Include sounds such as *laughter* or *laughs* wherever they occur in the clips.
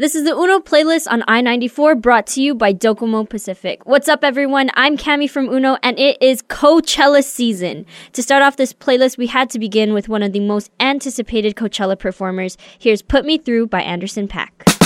This is the Uno playlist on I-94 brought to you by Docomo Pacific. What's up everyone? I'm Cami from Uno and it is Coachella season. To start off this playlist, we had to begin with one of the most anticipated Coachella performers. Here's Put Me Through by Anderson .Paak.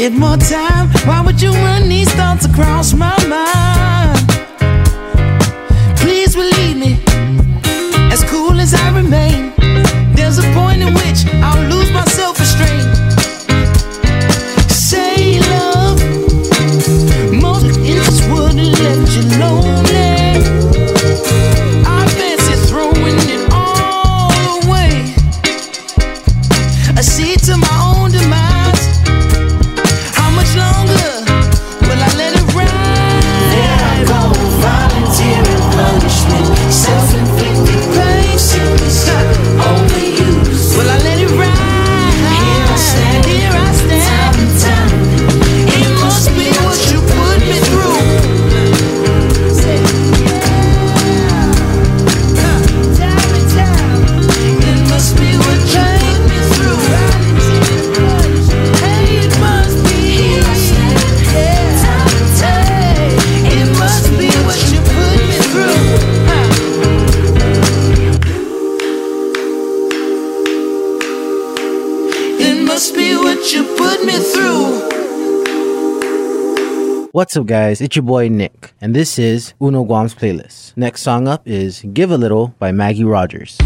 bit more time. Why would you run these thoughts across my mind? Please believe me, as cool as I remain, there's a point at which I'll lose my. What's up, guys? It's your boy Nick, and this is Uno Guam's playlist. Next song up is Give a Little by Maggie Rogers.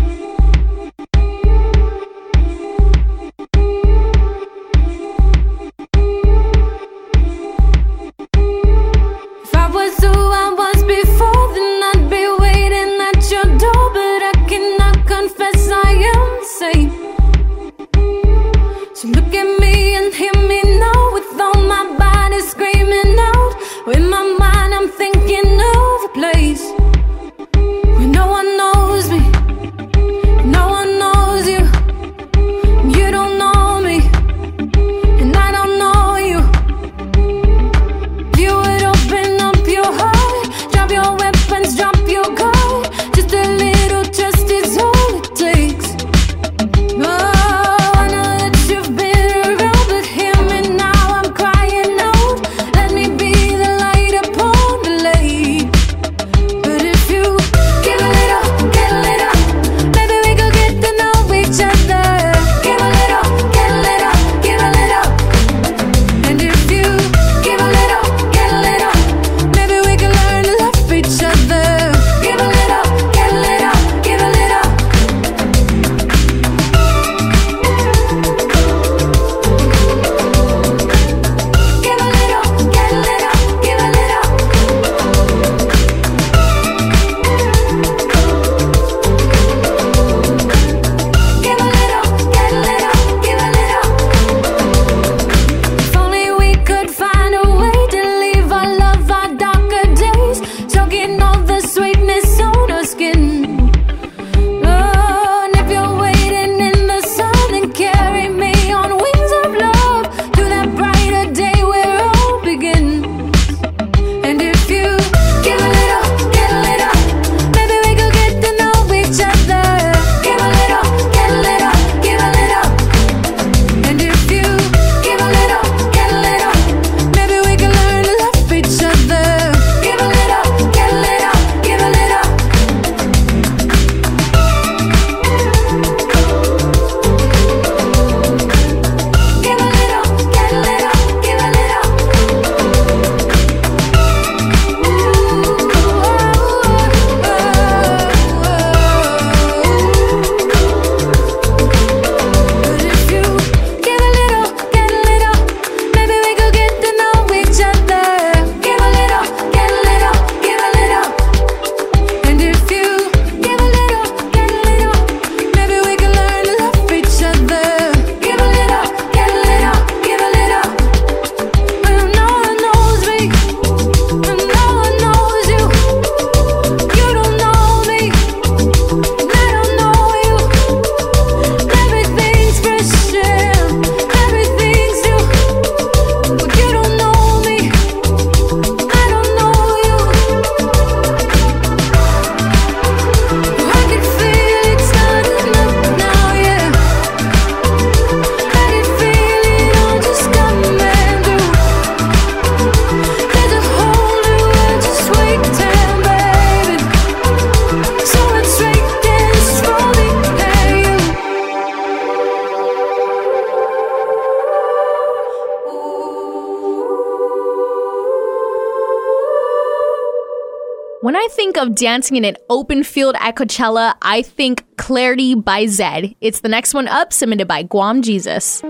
When I think of dancing in an open field at Coachella, I think Clarity by Zedd. It's the next one up, submitted by Guam Jesus.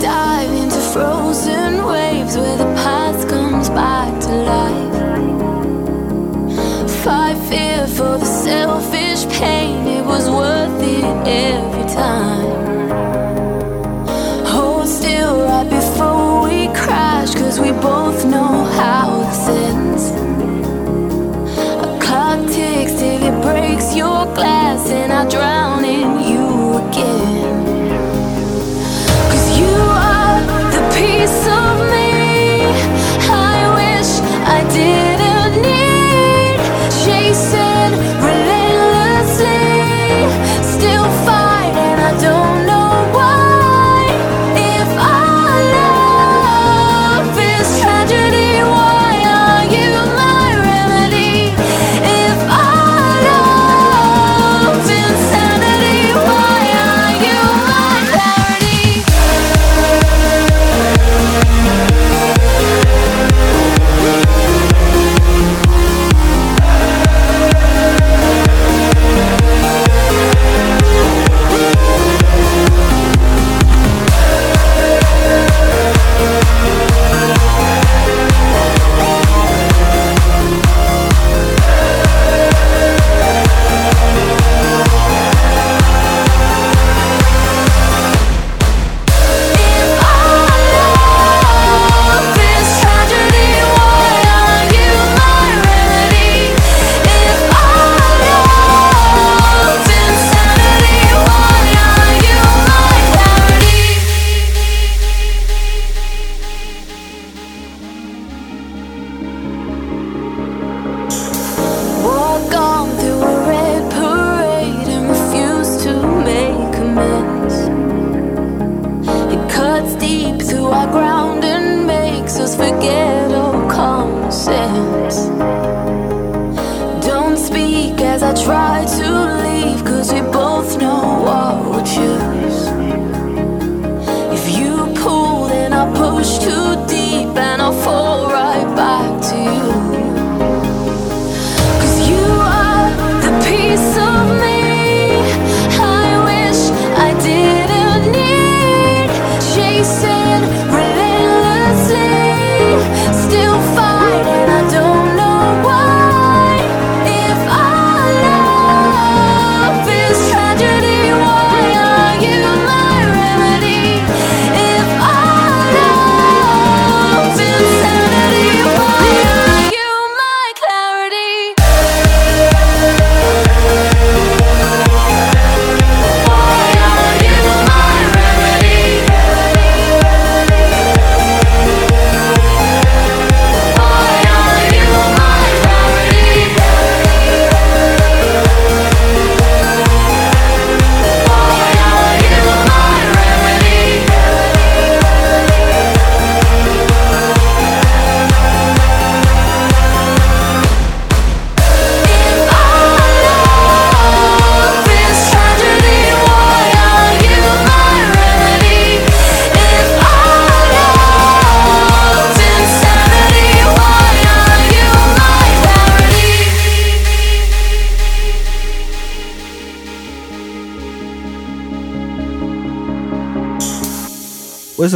Dive into frozen waves where the past comes back to life. Fight fear for the selfish pain, it was worth it every time. glass and I drown.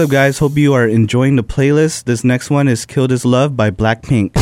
up, guys? Hope you are enjoying the playlist. This next one is Kill This Love by Blackpink.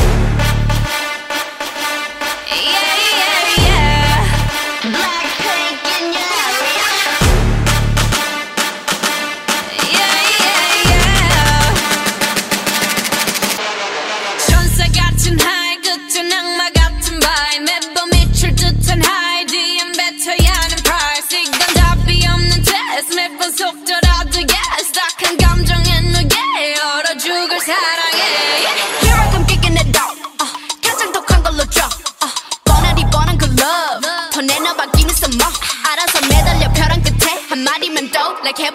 like hate.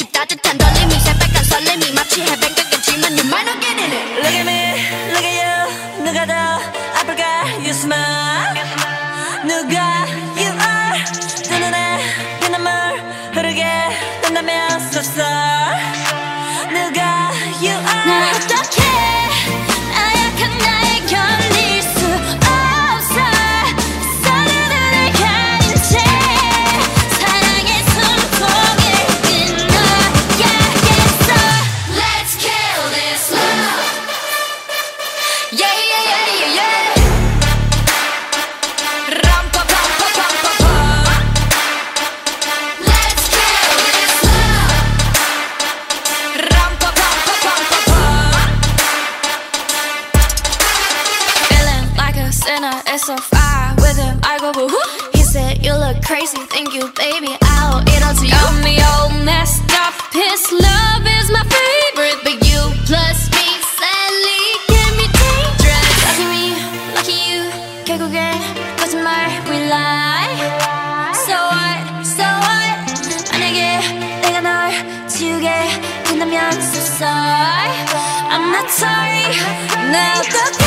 You don't just turn to let me. I'm not hair, bullet hair. 따뜻한 떨림이 새빨간 설렘이 마치 해변가 같지만 you might not. now the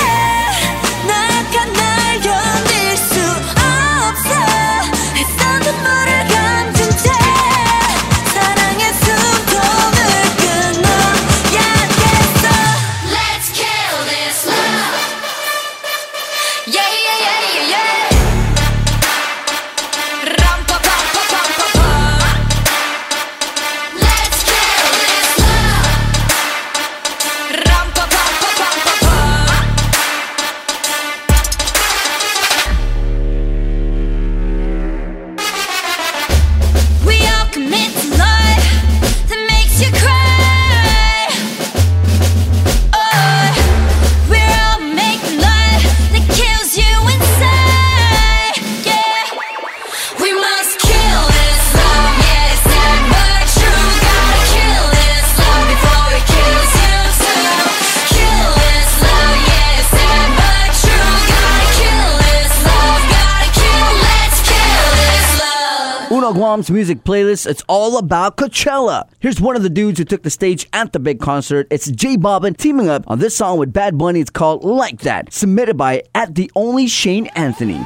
Guam's music playlist, it's all about Coachella. Here's one of the dudes who took the stage at the big concert. It's J Balvin teaming up on this song with Bad Bunny. It's called Like That, submitted by at the only Shane Anthony.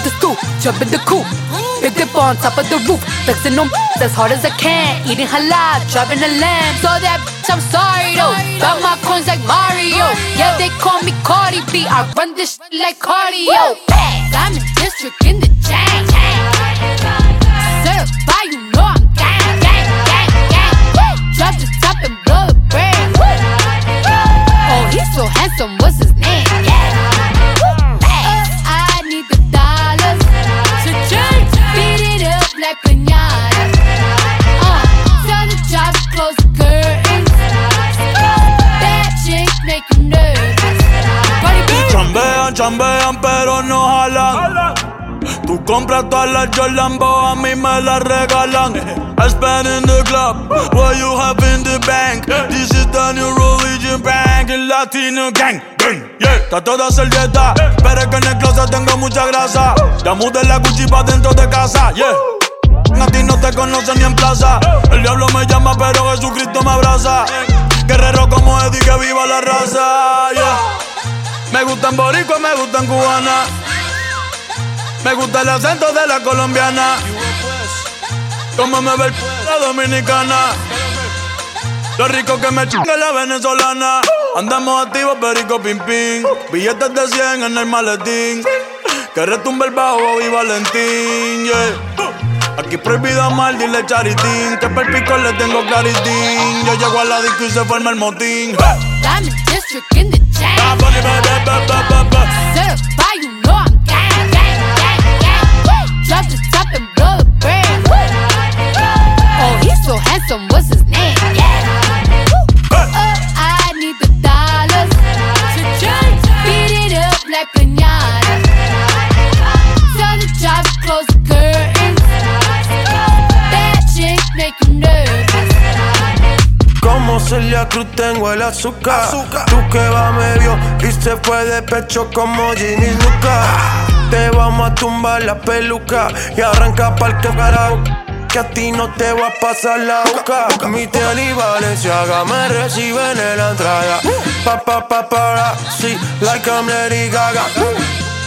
Up the stoop, jump in the coupe. Big dip on top of the roof, flexing on as hard as I can. Eating halal, driving a lamb. So that bitch, I'm sorry though. Got my coins like Mario. Yeah, they call me Cardi B. I run this shit like cardio. I'm in district in the chain. Certified, you know I'm gang, gang, gang, gang. Drop the top and blow the brand. Oh, he's so handsome, what's his Chambean, pero no jalan. Tú compras todas las Jolambo, a mí me las regalan. I spend in the club, what you have in the bank. This is the new religion bank, el latino gang. gang, Yeah, está toda servieta, pero es que en el closet tengo mucha grasa. Ya mudé la Gucci pa' dentro de casa, yeah. A ti no te conocen ni en plaza. El diablo me llama, pero Jesucristo me abraza. Guerrero como Eddie, que viva la raza, yeah. Me gustan boricua, me gustan cubana. Me gusta el acento de la colombiana. Como me ve el la dominicana. Lo rico que me chinga la venezolana. Andamos activos, perico pim pim. Billetes de 100 en el maletín. Que retumbe el bajo y Valentín, yeah. Aquí prohibido mal, dile charitín. Que per pico le tengo claritín. Yo llego a la disco y se forma el motín. Diamond District Celia Cruz tengo el azúcar. Tú que va medio y se fue de pecho como Ginny Luca. Te vamos a tumbar la peluca y arranca pa'l que. Que a ti no te va a pasar la boca. Mi tele y Valenciaga me reciben en la entrada. Pa pa pa para, sí, like I'm Lady Gaga.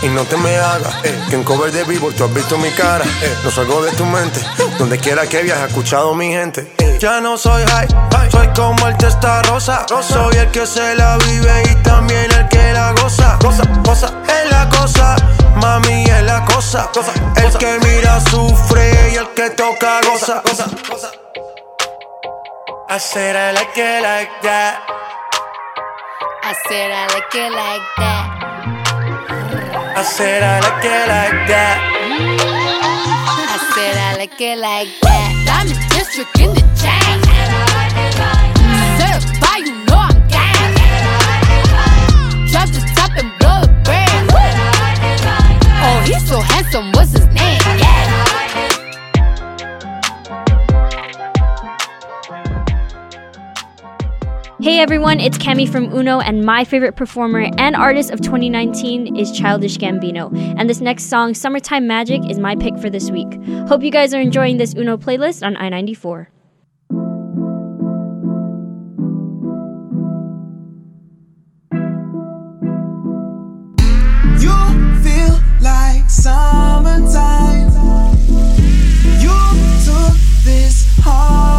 y no te me hagas. eh, que en cover de vivo tú has visto mi cara. eh, no salgo de tu mente. Donde quiera que viajes, he escuchado mi gente. Ya no soy high, soy como el testa rosa. Soy el que se la vive y también el que la goza. Cosa, cosa, es la cosa. Mami es la cosa. El que mira sufre y el que toca goza. I said I like it like that. I said I like it like that. I said I like it like that. Said I like it like that. Diamond district in the chain. Certified, you everyone, it's Cami from Uno, and my favorite performer and artist of 2019 is Childish Gambino. And this next song, Summertime Magic, is my pick for this week. Hope you guys are enjoying this Uno playlist on I 94. You feel like summertime. You took this heart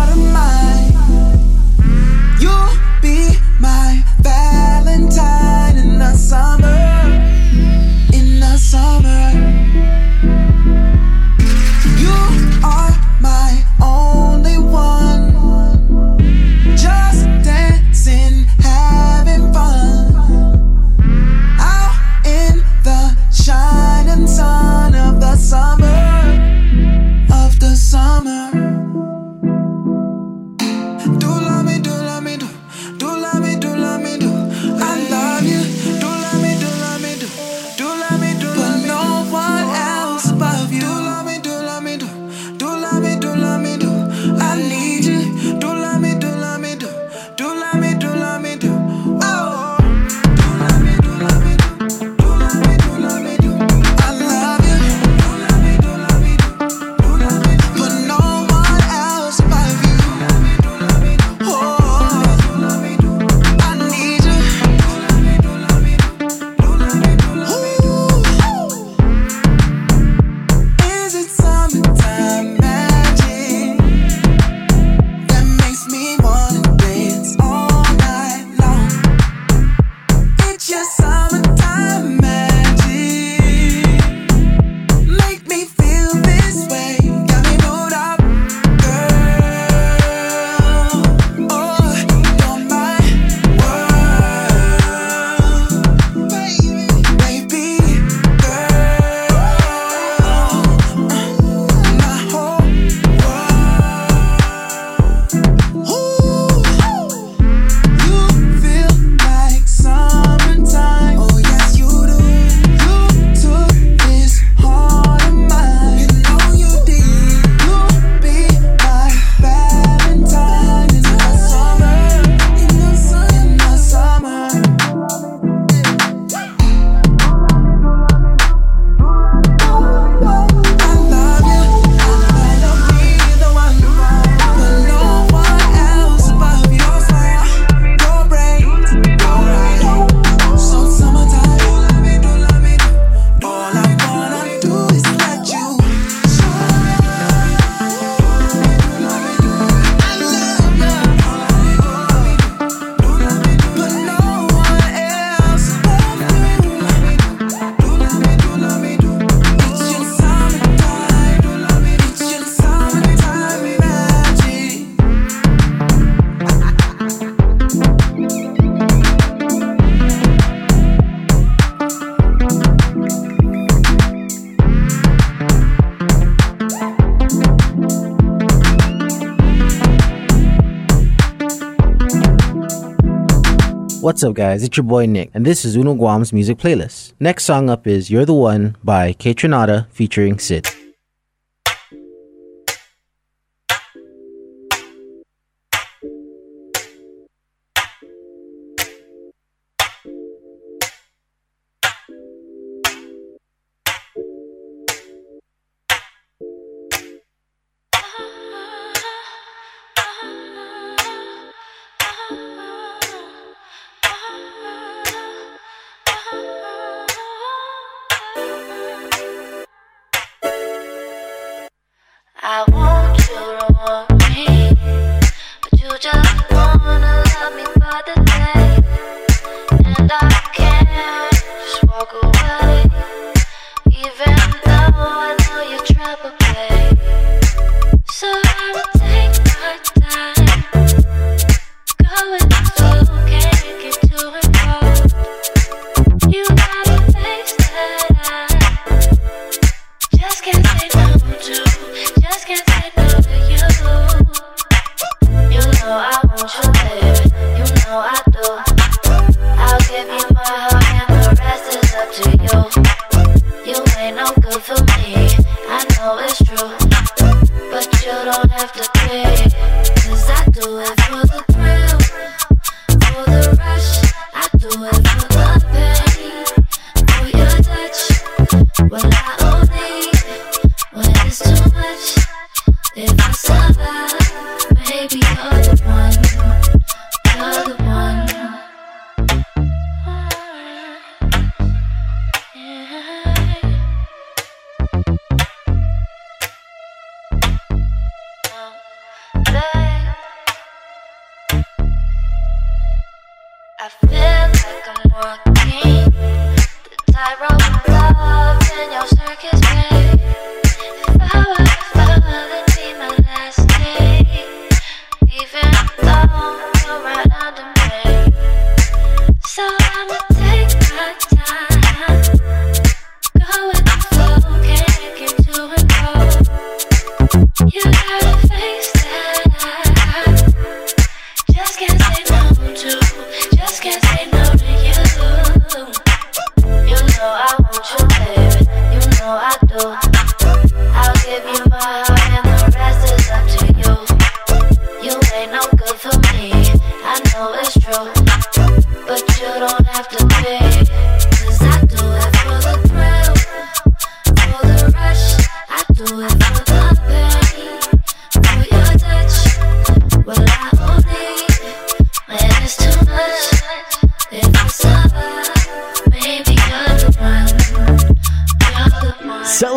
What's up, guys? It's your boy Nick, and this is Uno Guam's music playlist. Next song up is You're the One by Kaytranada featuring Syd.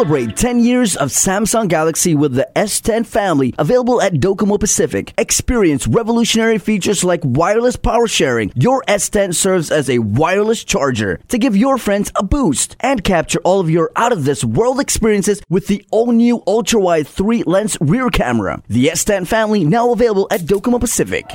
Celebrate 10 years of Samsung Galaxy with the S10 family available at Docomo Pacific. Experience revolutionary features like wireless power sharing. Your S10 serves as a wireless charger to give your friends a boost and capture all of your out of this world experiences with the all new ultra wide 3 lens rear camera. The S10 family now available at Docomo Pacific.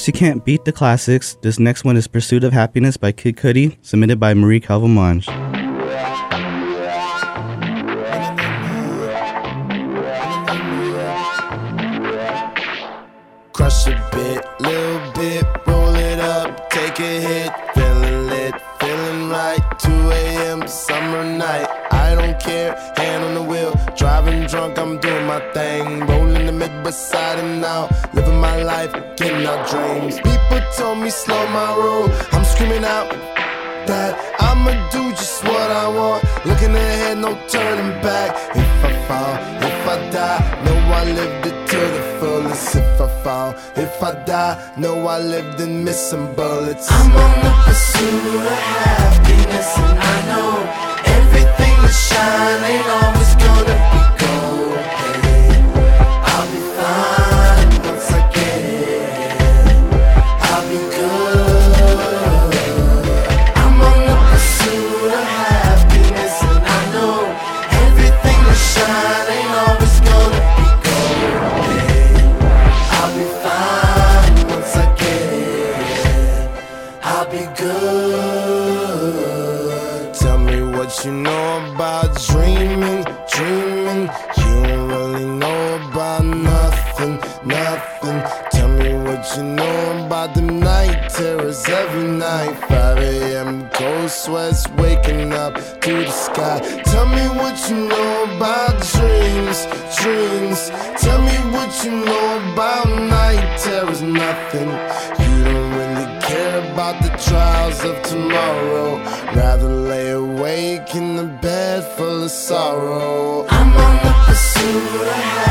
Course, you can't beat the classics. This next one is Pursuit of Happiness by Kid Cudi, submitted by Marie Calvamonge. Crush a bit, little bit, roll it up, take a hit, feeling lit, feeling right. 2 a.m. summer night, I don't care, hand on the wheel, driving drunk, I'm doing my thing, rolling the mid beside and now, my life, getting our dreams. People told me slow my roll, I'm screaming out that I'ma do just what I want, looking ahead, no turning back. If I fall, if I die, know I lived it to the fullest. If I fall, if I die, know I lived missed some bullets. I'm on the pursuit of happiness, and I know everything that shine ain't always gonna be terrors every night. 5 a.m. cold sweats waking up to the sky. Tell me what you know about dreams, dreams. Tell me what you know about night terrors, nothing. You don't really care about the trials of tomorrow. Rather lay awake in the bed full of sorrow. I'm on the pursuit of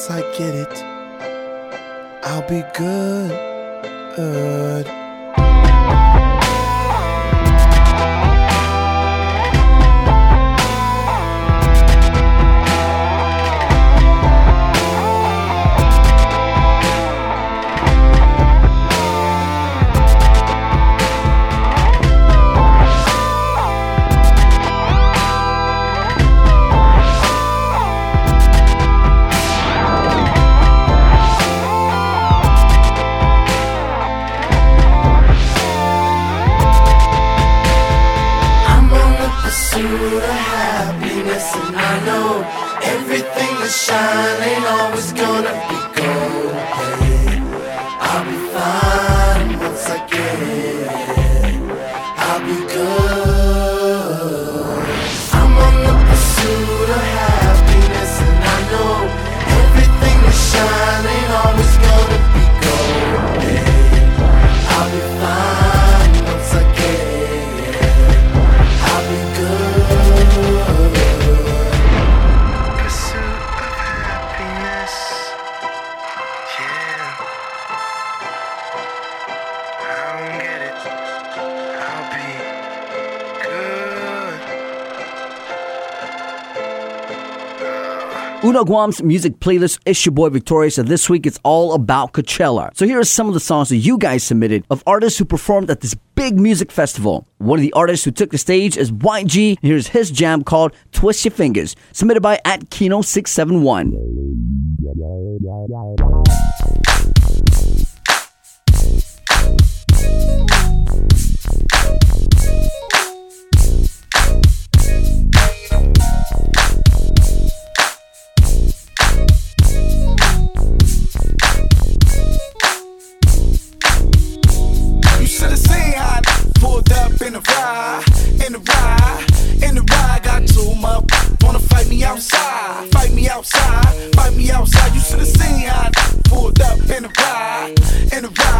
once I get it. I'll be good. And I know everything that shine ain't always gonna be gold. Hey, I'll be fine once I get. Guam's music playlist. It's your boy Victoria. and this week it's all about Coachella. So here are some of the songs that you guys submitted of artists who performed at this big music festival. One of the artists who took the stage is YG. Here's his jam called Twist Your Fingers, submitted by at Kino671. Outside, fight me outside. You should have seen how I pulled up in the ride, in the ride,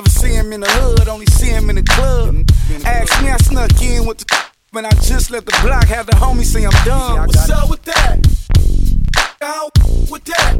never see him in the hood, only see him in the club. Ask me, I snuck in with the *laughs* when I just let the block have the homie say I'm done. What's up with that? Out with that?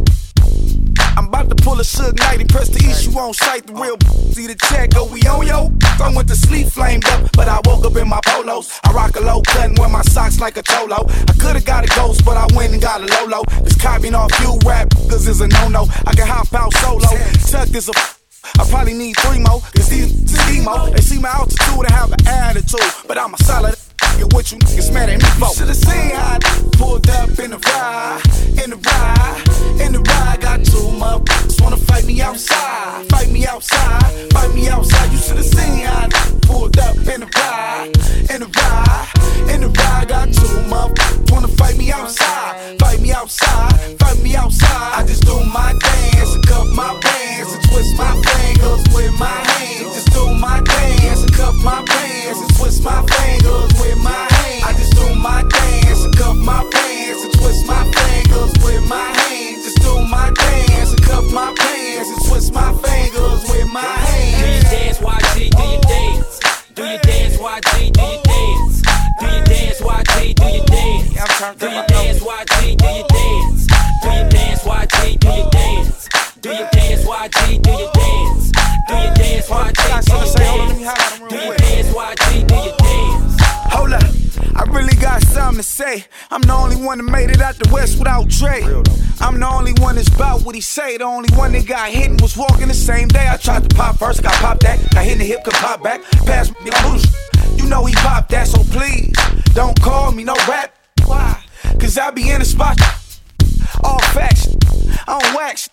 I'm about to pull a Suge Knight and press the issue on sight. The real *laughs* see the check, go we on yo. I went to sleep flamed up, but I woke up in my polos. I rock a low cut and wear my socks like a cholo. I could've got a ghost, but I went and got a Lolo. This copying off you rap, cause is a no no. I can hop out solo. Tuck is a I probably need three more, cause these is. They see my altitude and have an attitude, but I'm a solid. Get What you niggas mad at me for? Should've seen how I pulled up in the ride, in the ride, in the ride. Got two motherfuckers wanna fight me outside, fight me outside, fight me outside. You should've seen how I pulled up in the ride, in the ride, in the ride. Got two motherfuckers wanna fight me outside, fight me outside, fight me outside. I just do my dance and cuff my twist my fingers with my hands. Just do my dance and cuff my pants and twist my fingers with my hands. I just do my dance and cuff my pants and twist my fingers with my hands. What he say. The only one that got hit was walking the same day. I tried to pop first, got popped that. Got hit in the hip, could pop back. Pass me. You know he popped that, so please don't call me no rap. Why? Cause I be in the spot. All facts, I don't wax.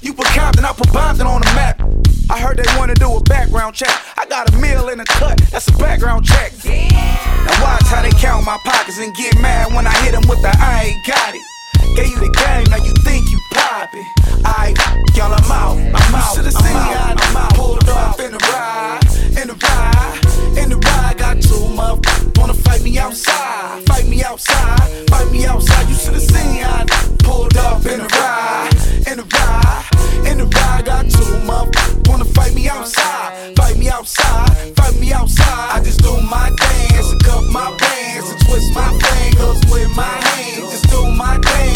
You put Compton, I put Bompton on the map. I heard they wanna do a background check. I got a meal and a cut, that's a background check. Now watch how they count my pockets and get mad when I hit them with the I ain't got it. Gave you the game, now you think you poppin'. I y'all, I'm out, I'm out. Should've seen how I'm out. Pulled up in the ride, in the ride, in the ride. Got two motherfuckers wanna fight me outside, fight me outside, fight me outside. You should've seen I pulled up in the ride, in the ride, in the ride. Got two motherfuckers wanna fight me outside, fight me outside, fight me outside. I just do my dance and cuff my pants and twist my fingers with my hands. Just do my dance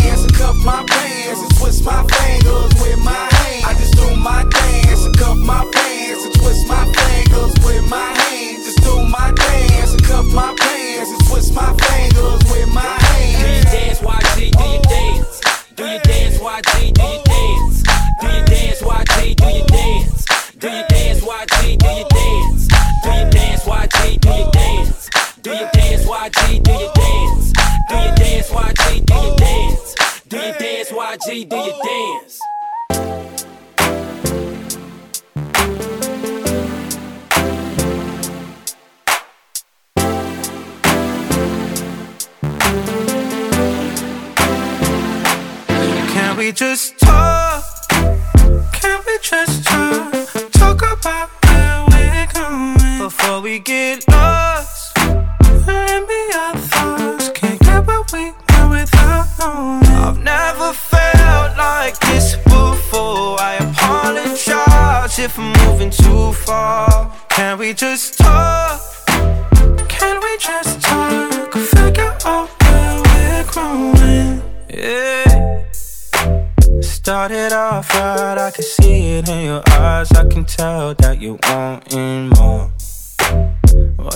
my pants and twist my fingers with my hands. I just do my dance and cuff my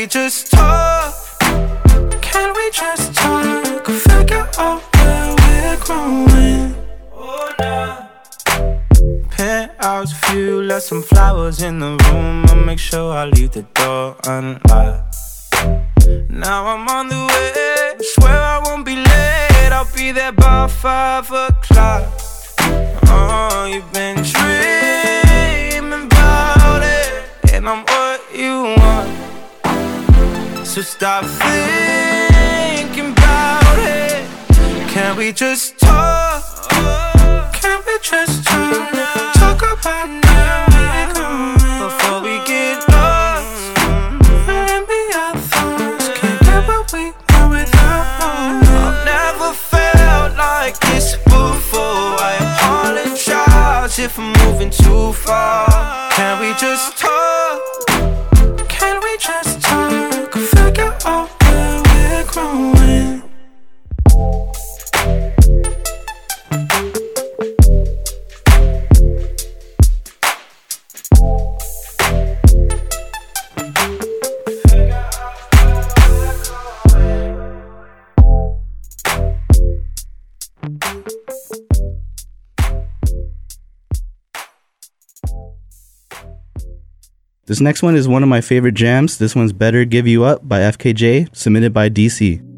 we just talk? Can we just talk? Figure out where we're growing. Penthouse view, left some flowers in the room. I'll make sure I leave the door unlocked. Now I'm on the way. Swear I won't be late. I'll be there by five o'clock. Oh, you've been dreaming So stop thinking about it. Can we just talk? Can we just talk? Talk about where before we get lost. And be our thoughts. Can't get what we want without I've never felt like this before. I apologize if I'm moving too far. Can we just This next one is one of my favorite jams. This one's Better Give You Up by FKJ, submitted by DC.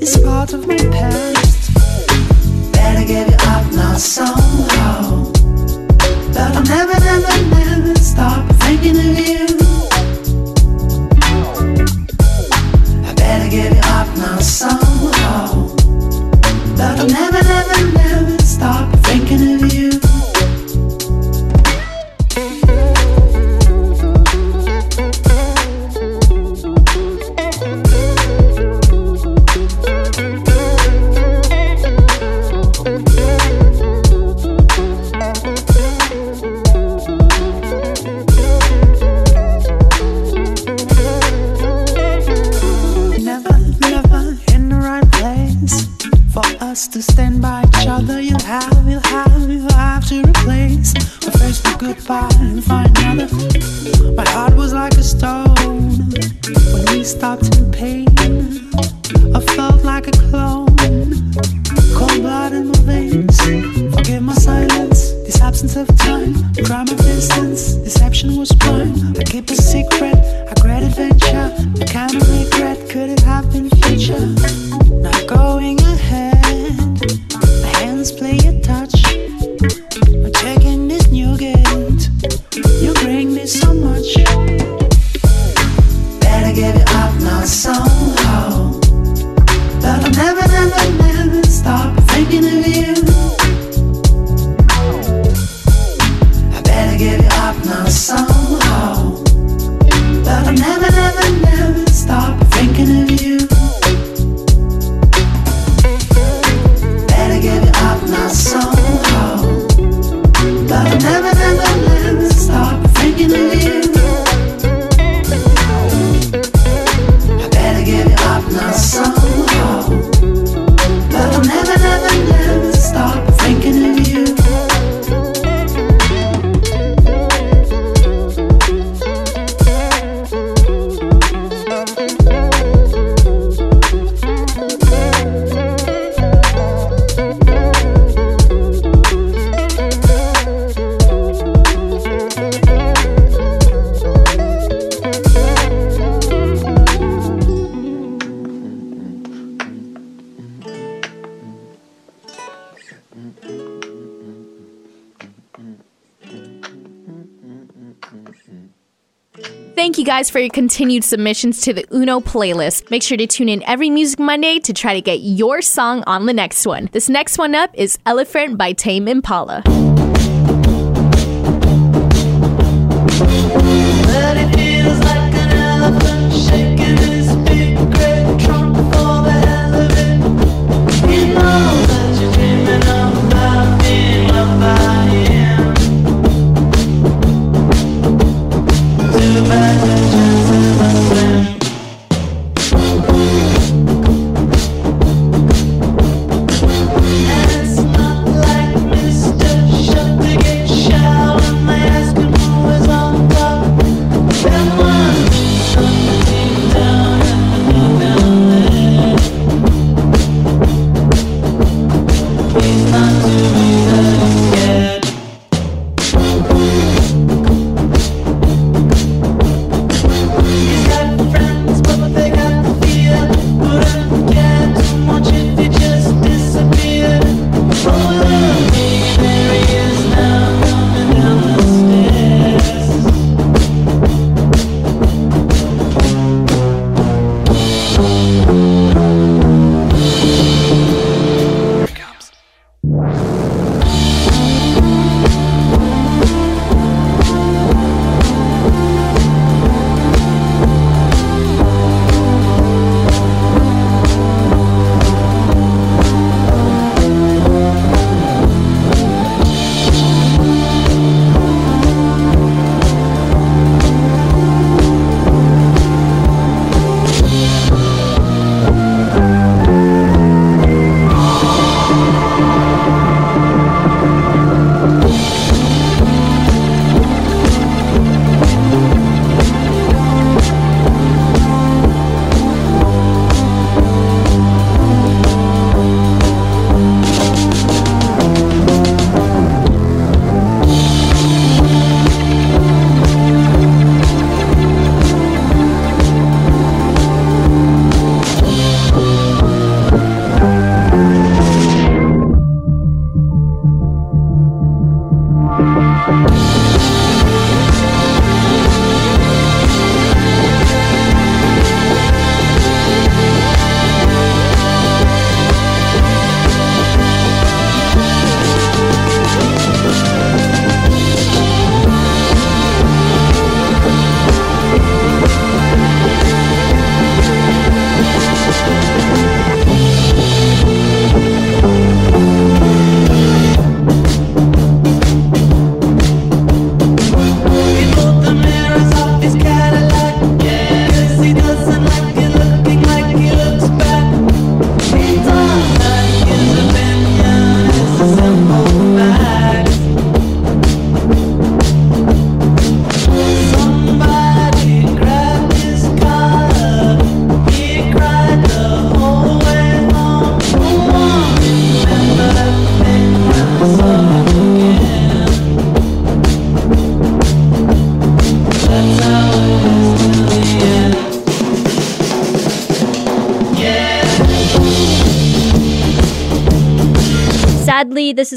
Is part of my past. Better give you up now somehow. But I'll never, never, never stop thinking of you. I better give you up now somehow. But I'll never, never, never stop I guys for your continued submissions to the Uno playlist. Make sure to tune in every Music Monday to try to get your song on the next one. This next one up is Elephant by Tame Impala.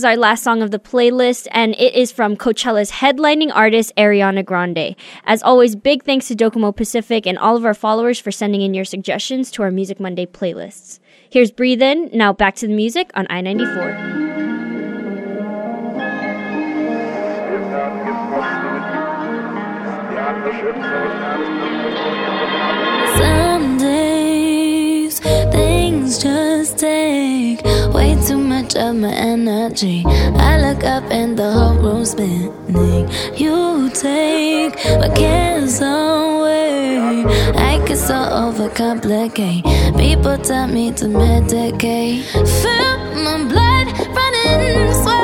Is our last song of the playlist, and it is from Coachella's headlining artist, Ariana Grande. As always, big thanks to Docomo Pacific and all of our followers for sending in your suggestions to our Music Monday playlists. Here's Breathin. Now back to the music on I 94. Some much of my energy. I look up and the whole room's spinning. You take my cares away. I get so overcomplicate. People tell me to medicate. Feel my blood running. Swear